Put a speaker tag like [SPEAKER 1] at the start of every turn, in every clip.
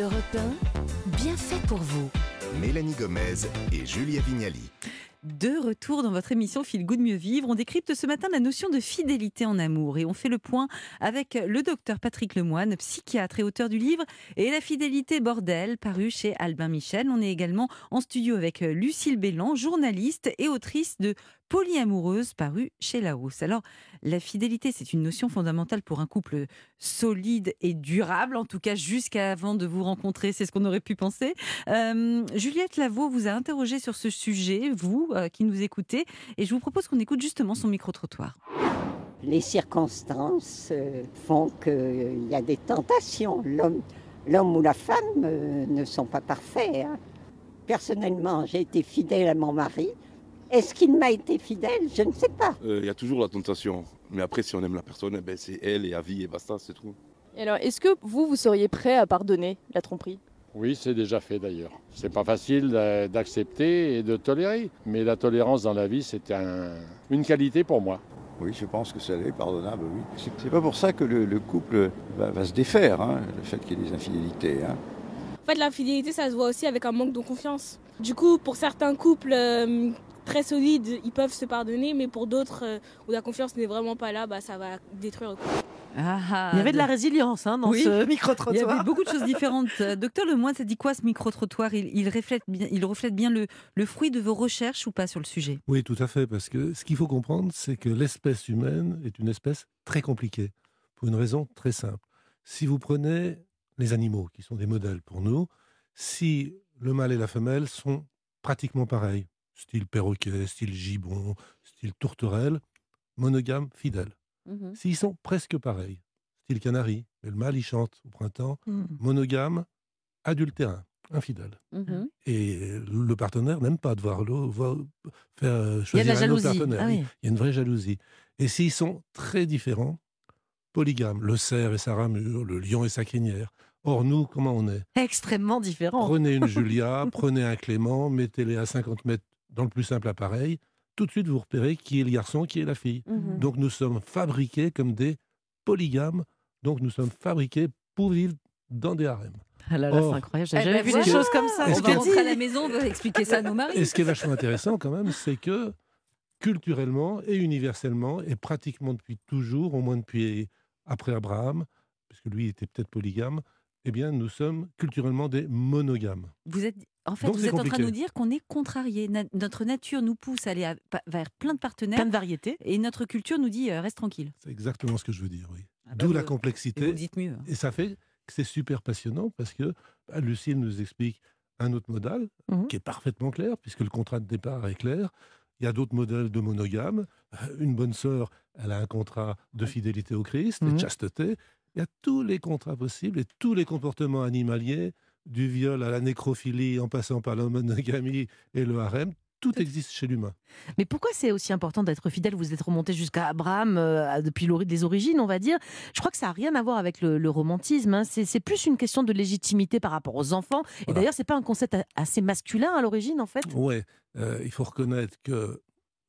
[SPEAKER 1] Europe 1, bien fait pour vous.
[SPEAKER 2] Mélanie Gomez et Julia Vignali.
[SPEAKER 3] De retour dans votre émission Feel Good Mieux Vivre, on décrypte ce matin la notion de fidélité en amour et on fait le point avec le docteur Patrick Lemoine, psychiatre et auteur du livre Et la fidélité bordel, paru chez Albin Michel. On est également en studio avec Lucille Bélan, journaliste et autrice de Polyamoureuse, paru chez Larousse. Alors, la fidélité, c'est une notion fondamentale pour un couple solide et durable, en tout cas jusqu'avant de vous rencontrer, c'est ce qu'on aurait pu penser. Euh, Juliette Lavaux vous a interrogé sur ce sujet, vous euh, qui nous écoutez, et je vous propose qu'on écoute justement son micro-trottoir.
[SPEAKER 4] Les circonstances euh, font qu'il y a des tentations. L'homme ou la femme ne sont pas parfaits. Hein. Personnellement, j'ai été fidèle à mon mari est-ce qu'il m'a été fidèle? Je ne sais pas.
[SPEAKER 5] Euh, il y a toujours la tentation. Mais après, si on aime la personne, eh ben, c'est elle et à vie et basta, c'est tout.
[SPEAKER 6] Et alors, est-ce que vous, vous seriez prêt à pardonner la tromperie?
[SPEAKER 7] Oui, c'est déjà fait d'ailleurs. C'est pas facile d'accepter et de tolérer, mais la tolérance dans la vie, c'est une qualité pour moi.
[SPEAKER 8] Oui, je pense que ça est pardonnable, oui. C'est pas pour ça que le, couple va, se défaire, hein, le fait qu'il y ait des infidélités. Hein.
[SPEAKER 9] En fait, l'infidélité, ça se voit aussi avec un manque de confiance. Du coup, pour certains couples euh, très solides, ils peuvent se pardonner, mais pour d'autres euh, où la confiance n'est vraiment pas là, bah, ça va détruire le couple.
[SPEAKER 3] Ah,
[SPEAKER 10] il y avait de la résilience hein, dans ce micro-trottoir.
[SPEAKER 3] Il y avait beaucoup de choses différentes. Docteur Lemoine, ça dit quoi ce micro-trottoir? Il, reflète bien, il reflète bien le, le, fruit de vos recherches ou pas sur le sujet?
[SPEAKER 11] Oui, tout à fait, parce que ce qu'il faut comprendre, c'est que l'espèce humaine est une espèce très compliquée, pour une raison très simple. Si vous prenez les animaux, qui sont des modèles pour nous, si le mâle et la femelle sont pratiquement pareils, style perroquet, style gibbon, style tourterelle, monogame, fidèle. Mmh S'ils sont presque pareils, style canari, mais le mâle il chante au printemps, mmh. monogame, adultérin, infidèle. Mmh Et le partenaire n'aime pas de voir l'autre faire choisir un autre partenaire. Ah il y a une vraie jalousie. Et s'ils sont très différents, polygame, le cerf et sa ramure, le lion et sa crinière, Or, nous, comment on est?
[SPEAKER 10] Extrêmement différents.
[SPEAKER 11] Prenez une Julia, prenez un Clément, mettez-les à 50 mètres dans le plus simple appareil. Tout de suite, vous repérez qui est le garçon, qui est la fille. Mhm. Donc, nous sommes fabriqués comme des polygames. Donc, nous sommes fabriqués pour vivre dans des harems.
[SPEAKER 10] Ah là là, c'est incroyable, j'ai eh jamais ben vu des choses comme ça.
[SPEAKER 3] On va rentrer à la maison, on va expliquer ça à nos maris.
[SPEAKER 11] Et ce qui est vachement intéressant quand même, c'est que culturellement et universellement, et pratiquement depuis toujours, au moins depuis après Abraham, puisque lui était peut-être polygame, eh bien, nous sommes culturellement des monogames.
[SPEAKER 3] Vous êtes, en fait, vous êtes en train de nous dire qu'on est contrarié. notre nature nous pousse à aller vers plein de partenaires,
[SPEAKER 10] plein de variétés,
[SPEAKER 3] et notre culture nous dit euh, reste tranquille.
[SPEAKER 11] C'est exactement ce que je veux dire, oui. Ah bah D'où la complexité. Et
[SPEAKER 3] vous dites mieux. Hein.
[SPEAKER 11] Et ça fait que c'est super passionnant parce que bah, Lucille nous explique un autre modèle mmh qui est parfaitement clair, puisque le contrat de départ est clair. Il y a d'autres modèles de monogames. Euh, une bonne sœur, elle a un contrat de fidélité au Christ, de mmh chasteté. Il y a tous les contrats possibles et tous les comportements animaliers, du viol à la nécrophilie, en passant par la monogamie et le harem, tout existe chez l'humain.
[SPEAKER 10] Mais pourquoi c'est aussi important d'être fidèle? Vous êtes remonté jusqu'à Abraham euh, depuis les origines, on va dire. Je crois que ça n'a rien à voir avec le, romantisme. Hein. C'est plus une question de légitimité par rapport aux enfants. Et d'ailleurs, c'est pas un concept assez masculin à l'origine, en fait?
[SPEAKER 11] Oui, euh, il faut reconnaître que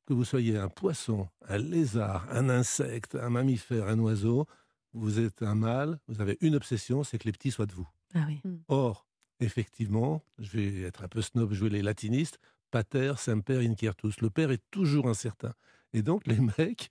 [SPEAKER 11] que vous soyez un poisson, un lézard, un insecte, un mammifère, un oiseau, vous êtes un mâle, vous avez une obsession, c'est que les petits soient de vous.
[SPEAKER 10] Ah oui.
[SPEAKER 11] Hmm. Or, effectivement, je vais être un peu snob, jouer les latinistes, pater, semper, inquietus. Le père est toujours incertain. Et donc, les mecs,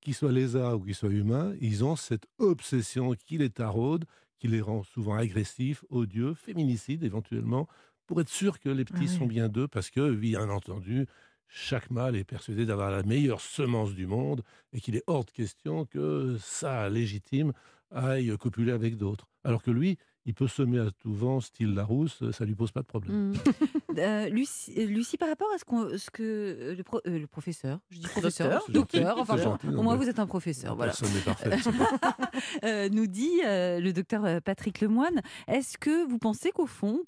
[SPEAKER 11] qu'ils soient lézards ou qu'ils soient humains, ils ont cette obsession qui les taraude, qui les rend souvent agressifs, odieux, féminicides éventuellement, pour être sûr que les petits ah sont bien d'eux, parce que, bien entendu, chaque mâle est persuadé d'avoir la meilleure semence du monde et qu'il est hors de question que ça légitime aille copuler avec d'autres. Alors que lui, il peut semer à tout vent, style Larousse, ça lui pose pas de problème.
[SPEAKER 3] Mmh. Euh, Lucie, par rapport à ce, ce que euh, euh, le, professeur, je dis professeur, docteur, enfin, au moins vous êtes un professeur. Voilà. nous dit le docteur Patrick Lemoine, est-ce que vous pensez qu'au fond,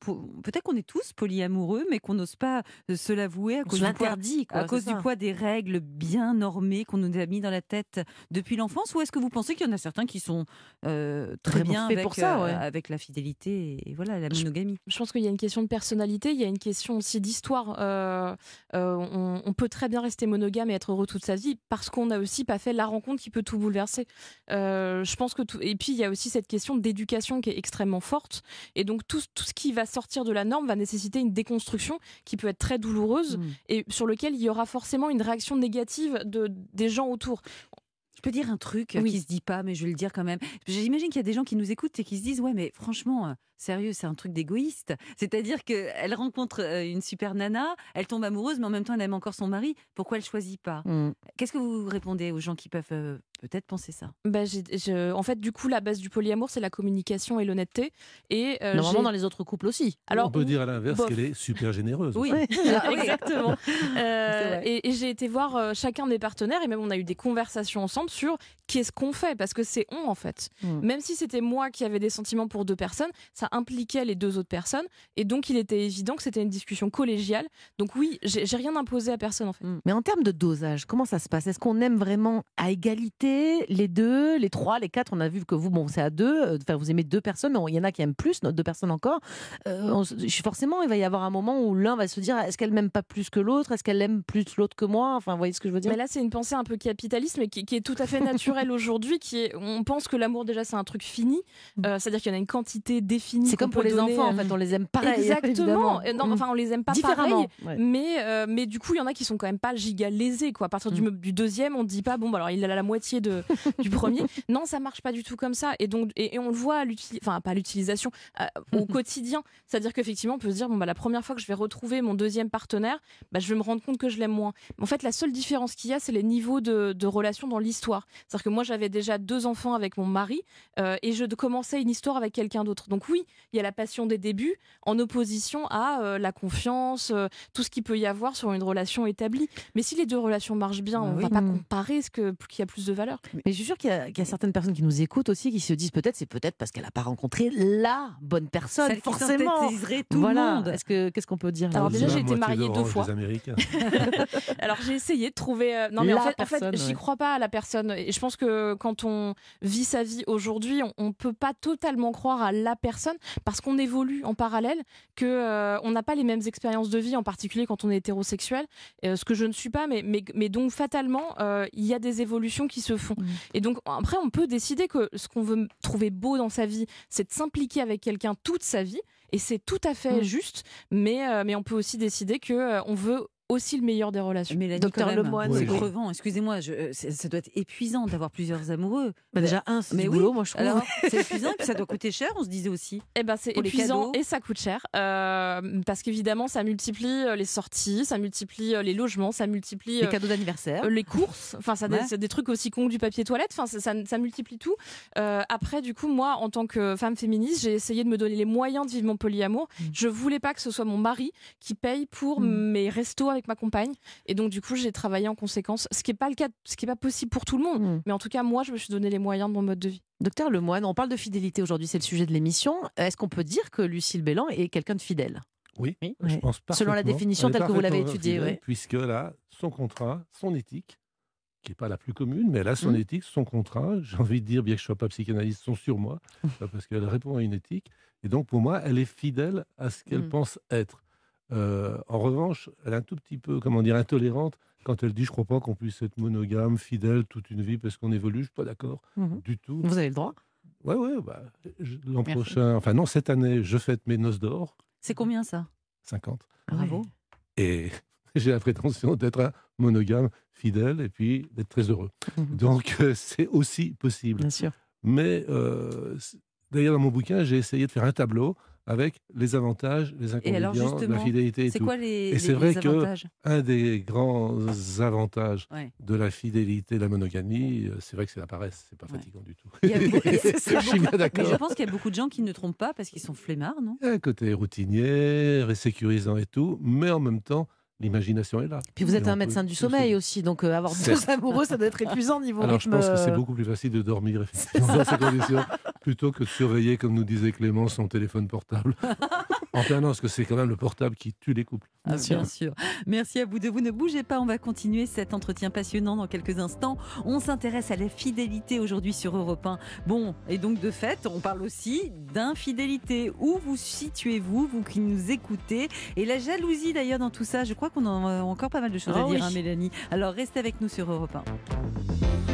[SPEAKER 3] peut-être qu'on est tous polyamoureux, mais qu'on n'ose pas se l'avouer à cause, du poids, à cause du poids des règles bien normées qu'on nous a mis dans la tête depuis l'enfance, ou est-ce que vous pensez qu'il y en a certains qui sont très bien avec, pour ça, avec la fidélité et voilà la monogamie?
[SPEAKER 6] Je, pense qu'il y a une question de personnalité, il y a une question
[SPEAKER 12] question aussi d'histoire. Euh, euh, on, on peut très bien rester monogame et être heureux toute sa vie parce qu'on n'a aussi pas fait la rencontre qui peut tout bouleverser. Euh, je pense que tout... Et puis, il y a aussi cette question d'éducation qui est extrêmement forte. Et donc, tout, tout ce qui va sortir de la norme va nécessiter une déconstruction qui peut être très douloureuse
[SPEAKER 3] Mm.
[SPEAKER 12] et sur lequel il y aura forcément une réaction négative de, des gens autour.
[SPEAKER 3] Je peux dire un truc
[SPEAKER 12] Oui.
[SPEAKER 3] qui se dit pas, mais je vais le dire quand même. J'imagine qu'il y a des gens qui nous écoutent et qui se disent ouais, mais franchement, sérieux, c'est un truc d'égoïste. C'est-à-dire qu'elle rencontre euh, une super nana, elle tombe amoureuse, mais en même temps, elle aime encore son mari. Pourquoi elle choisit pas
[SPEAKER 10] Mm.
[SPEAKER 3] Qu'est-ce que vous répondez aux gens qui peuvent euh, peut-être penser ça?
[SPEAKER 12] Bah, je- en fait, du coup, la base du polyamour, c'est la communication et l'honnêteté. Et euh,
[SPEAKER 10] Normalement, dans les autres couples aussi.
[SPEAKER 12] Alors,
[SPEAKER 11] On peut dire à l'inverse qu'elle est super généreuse.
[SPEAKER 3] Oui,
[SPEAKER 12] exactement. Euh, et et j'ai été voir euh, chacun des partenaires et même on a eu des conversations ensemble sur qu'est-ce qu'on fait? Parce que c'est on en fait.
[SPEAKER 10] Mm.
[SPEAKER 12] Même si c'était moi qui avais des sentiments pour deux personnes, ça impliquait les deux autres personnes et donc il était évident que c'était une discussion collégiale. Donc oui, j'ai rien imposé à personne en fait.
[SPEAKER 10] Mais en termes de dosage, comment ça se passe? Est-ce qu'on aime vraiment à égalité les deux, les trois, les quatre? On a vu que vous, bon, c'est à deux. euh, Enfin, vous aimez deux personnes, mais il y en a qui aiment plus, deux personnes encore. Euh, on forcément, il va y avoir un moment où l'un va se dire est-ce qu'elle m'aime pas plus que l'autre? Est-ce qu'elle aime plus l'autre que moi? Enfin, vous voyez ce que je veux dire?
[SPEAKER 12] Mais là, c'est une pensée un peu capitaliste, mais qui, qui est tout à fait naturelle aujourd'hui. Qui est, on pense que l'amour déjà c'est un truc fini, Euh, c'est-à-dire qu'il y en a une quantité définie.
[SPEAKER 10] Mm. C'est comme pour les enfants, en
[SPEAKER 12] euh,
[SPEAKER 10] fait, on les aime pareil.
[SPEAKER 12] Exactement. Euh, Non,
[SPEAKER 10] Mm.
[SPEAKER 12] enfin, on les aime pas
[SPEAKER 10] Différemment,
[SPEAKER 12] pareil.
[SPEAKER 10] ouais.
[SPEAKER 12] Mais, euh, mais du coup, il y en a qui sont quand même pas giga lésés. Quoi. À partir du,
[SPEAKER 10] Mm.
[SPEAKER 12] du deuxième, on dit pas, bon, bah, alors il a la moitié de, du premier. Non, ça marche pas du tout comme ça. Et, donc, et, et on le voit, à enfin, pas à l'utilisation, euh, au quotidien. C'est-à-dire qu'effectivement, on peut se dire, bon, bah, la première fois que je vais retrouver mon deuxième partenaire, bah, je vais me rendre compte que je l'aime moins. Mais en fait, la seule différence qu'il y a, c'est les niveaux de, de relation dans l'histoire. C'est-à-dire que moi, j'avais déjà deux enfants avec mon mari euh, et je commençais une histoire avec quelqu'un d'autre. Donc oui, il y a la passion des débuts en opposition à euh, la confiance, euh, tout ce qu'il peut y avoir sur une relation établie. Mais si les deux relations marchent bien,
[SPEAKER 10] Bah
[SPEAKER 12] on
[SPEAKER 10] oui.
[SPEAKER 12] va pas
[SPEAKER 10] Mm.
[SPEAKER 12] comparer ce que qui a plus de valeur.
[SPEAKER 10] Mais je suis sûre qu'il y, a- qu'il y a certaines personnes qui nous écoutent aussi qui se disent peut-être c'est peut-être parce qu'elle n'a pas rencontré la bonne personne.
[SPEAKER 3] Celle qui
[SPEAKER 10] forcément.
[SPEAKER 3] synthétiserait tout
[SPEAKER 10] voilà.
[SPEAKER 3] le monde.
[SPEAKER 10] Est-ce que qu'est-ce qu'on peut dire là
[SPEAKER 12] Alors déjà, j'ai été mariée deux fois. Alors j'ai essayé de trouver. euh, Non mais en fait, en fait, j'y crois pas à la personne. Et je pense que quand on vit sa vie aujourd'hui, on, on peut pas totalement croire à la personne parce qu'on évolue en parallèle, que euh, on n'a pas les mêmes expériences de vie, en particulier quand on est hétérosexuel. euh, ce que je ne suis pas, mais mais, mais donc fatalement, euh, il y a des évolutions qui se font. Et donc après, on peut décider que ce qu'on veut trouver beau dans sa vie, c'est de s'impliquer avec quelqu'un toute sa vie. Et c'est tout à fait
[SPEAKER 10] Mm.
[SPEAKER 12] juste, mais, euh, mais on peut aussi décider que on veut aussi le meilleur des relations.
[SPEAKER 3] Mélanie,
[SPEAKER 10] Docteur Lemoine,
[SPEAKER 3] c'est
[SPEAKER 11] oui.
[SPEAKER 3] crevant. Excusez-moi, je- euh, c'est- ça doit être épuisant d'avoir plusieurs amoureux.
[SPEAKER 10] Bah, déjà un, c'est
[SPEAKER 3] Mais
[SPEAKER 10] du
[SPEAKER 3] oui,
[SPEAKER 10] boulot, moi je trouve.
[SPEAKER 3] Alors, c'est épuisant, puis ça doit coûter cher, on se disait aussi.
[SPEAKER 12] Eh ben, c'est épuisant et ça coûte cher. euh, parce qu'évidemment, ça multiplie euh, les sorties, ça multiplie les logements, ça multiplie
[SPEAKER 10] les cadeaux d'anniversaire.
[SPEAKER 12] euh, les courses. Enfin, ça,
[SPEAKER 3] Ouais.
[SPEAKER 12] c'est des trucs aussi cons que du papier toilette. Enfin, ça, ça, ça multiplie tout. Euh, après, du coup, moi, en tant que femme féministe, j'ai essayé de me donner les moyens de vivre mon polyamour.
[SPEAKER 10] Mm.
[SPEAKER 12] Je voulais pas que ce soit mon mari qui paye pour
[SPEAKER 10] Mm.
[SPEAKER 12] mes restos avec ma compagne. Et donc, du coup, j'ai travaillé en conséquence. Ce qui est pas le cas, ce qui est pas possible pour tout le monde.
[SPEAKER 10] Mm.
[SPEAKER 12] Mais en tout cas, moi, je me suis donné les moyens de mon mode de vie.
[SPEAKER 10] Docteur Lemoine, on parle de fidélité aujourd'hui, c'est le sujet de l'émission. Est-ce qu'on peut dire que Lucille Bélan est quelqu'un de fidèle?
[SPEAKER 11] Oui,
[SPEAKER 10] Oui.
[SPEAKER 11] je pense
[SPEAKER 10] Selon la définition telle que vous l'avez étudiée, ouais.
[SPEAKER 11] Puisqu'elle a son contrat, son éthique, qui n'est pas la plus commune, mais elle a son
[SPEAKER 10] Mhm.
[SPEAKER 11] éthique, son contrat. J'ai envie de dire, bien que je ne sois pas psychanalyste, sont sur moi, parce qu'elle répond à une éthique. Et donc, pour moi, elle est fidèle à ce qu'elle
[SPEAKER 10] Mm.
[SPEAKER 11] Pense être. Euh, en revanche, elle est un tout petit peu, comment dire, intolérante quand elle dit, je crois pas qu'on puisse être monogame, fidèle toute une vie parce qu'on évolue. Je suis pas d'accord
[SPEAKER 10] Mhm.
[SPEAKER 11] du tout.
[SPEAKER 10] Vous avez le droit.
[SPEAKER 11] Ouais, ouais, bah, l'an prochain, enfin non, cette année, je fête mes noces d'or,
[SPEAKER 3] C'est combien ça?
[SPEAKER 11] 50.
[SPEAKER 3] Bravo.
[SPEAKER 11] Et j'ai la prétention d'être un monogame fidèle et puis d'être très heureux.
[SPEAKER 10] Mhm.
[SPEAKER 11] Donc euh, c'est aussi possible.
[SPEAKER 10] Bien sûr.
[SPEAKER 11] Mais euh, d'ailleurs, dans mon bouquin, j'ai essayé de faire un tableau avec les avantages, les
[SPEAKER 3] Et
[SPEAKER 11] inconvénients, la fidélité et
[SPEAKER 3] C'est
[SPEAKER 11] tout.
[SPEAKER 3] quoi les,
[SPEAKER 11] Et c'est vrai que
[SPEAKER 3] avantages
[SPEAKER 11] un des grands avantages
[SPEAKER 3] Ouais.
[SPEAKER 11] de la fidélité, de la monogamie, euh, c'est vrai que c'est la paresse, c'est pas
[SPEAKER 3] Ouais.
[SPEAKER 11] fatigant du tout.
[SPEAKER 3] Il y a beaucoup-
[SPEAKER 11] je suis bien
[SPEAKER 3] beaucoup- Mais
[SPEAKER 11] d'accord.
[SPEAKER 3] je pense qu'il y a beaucoup de gens qui ne trompent pas parce qu'ils sont flemmards, non?
[SPEAKER 11] Il y a un côté routinier, sécurisant et tout, mais en même temps, l'imagination est là.
[SPEAKER 10] Puis vous
[SPEAKER 11] Et
[SPEAKER 10] êtes
[SPEAKER 11] on
[SPEAKER 10] un
[SPEAKER 11] peut
[SPEAKER 10] médecin du sommeil aussi, donc euh, avoir deux amoureux, ça doit être épuisant niveau
[SPEAKER 11] Alors je pense que c'est
[SPEAKER 10] euh,
[SPEAKER 11] beaucoup plus facile de dormir effectivement, dans ces conditions plutôt que de surveiller, comme nous disait Clément, son téléphone portable. en permanence que c'est quand même le portable qui tue les couples.
[SPEAKER 3] Ah, bien sûr. Merci à vous deux. Vous ne bougez pas. On va continuer cet entretien passionnant dans quelques instants. On s'intéresse à la fidélité aujourd'hui sur Europe 1. Bon, et donc de fait, on parle aussi d'infidélité. Où vous situez-vous, vous qui nous écoutez? Et la jalousie d'ailleurs dans tout ça. Je crois qu'on a encore pas mal de choses
[SPEAKER 10] Ah
[SPEAKER 3] à dire,
[SPEAKER 10] oui.
[SPEAKER 3] hein, Mélanie. Alors restez avec nous sur Europe 1.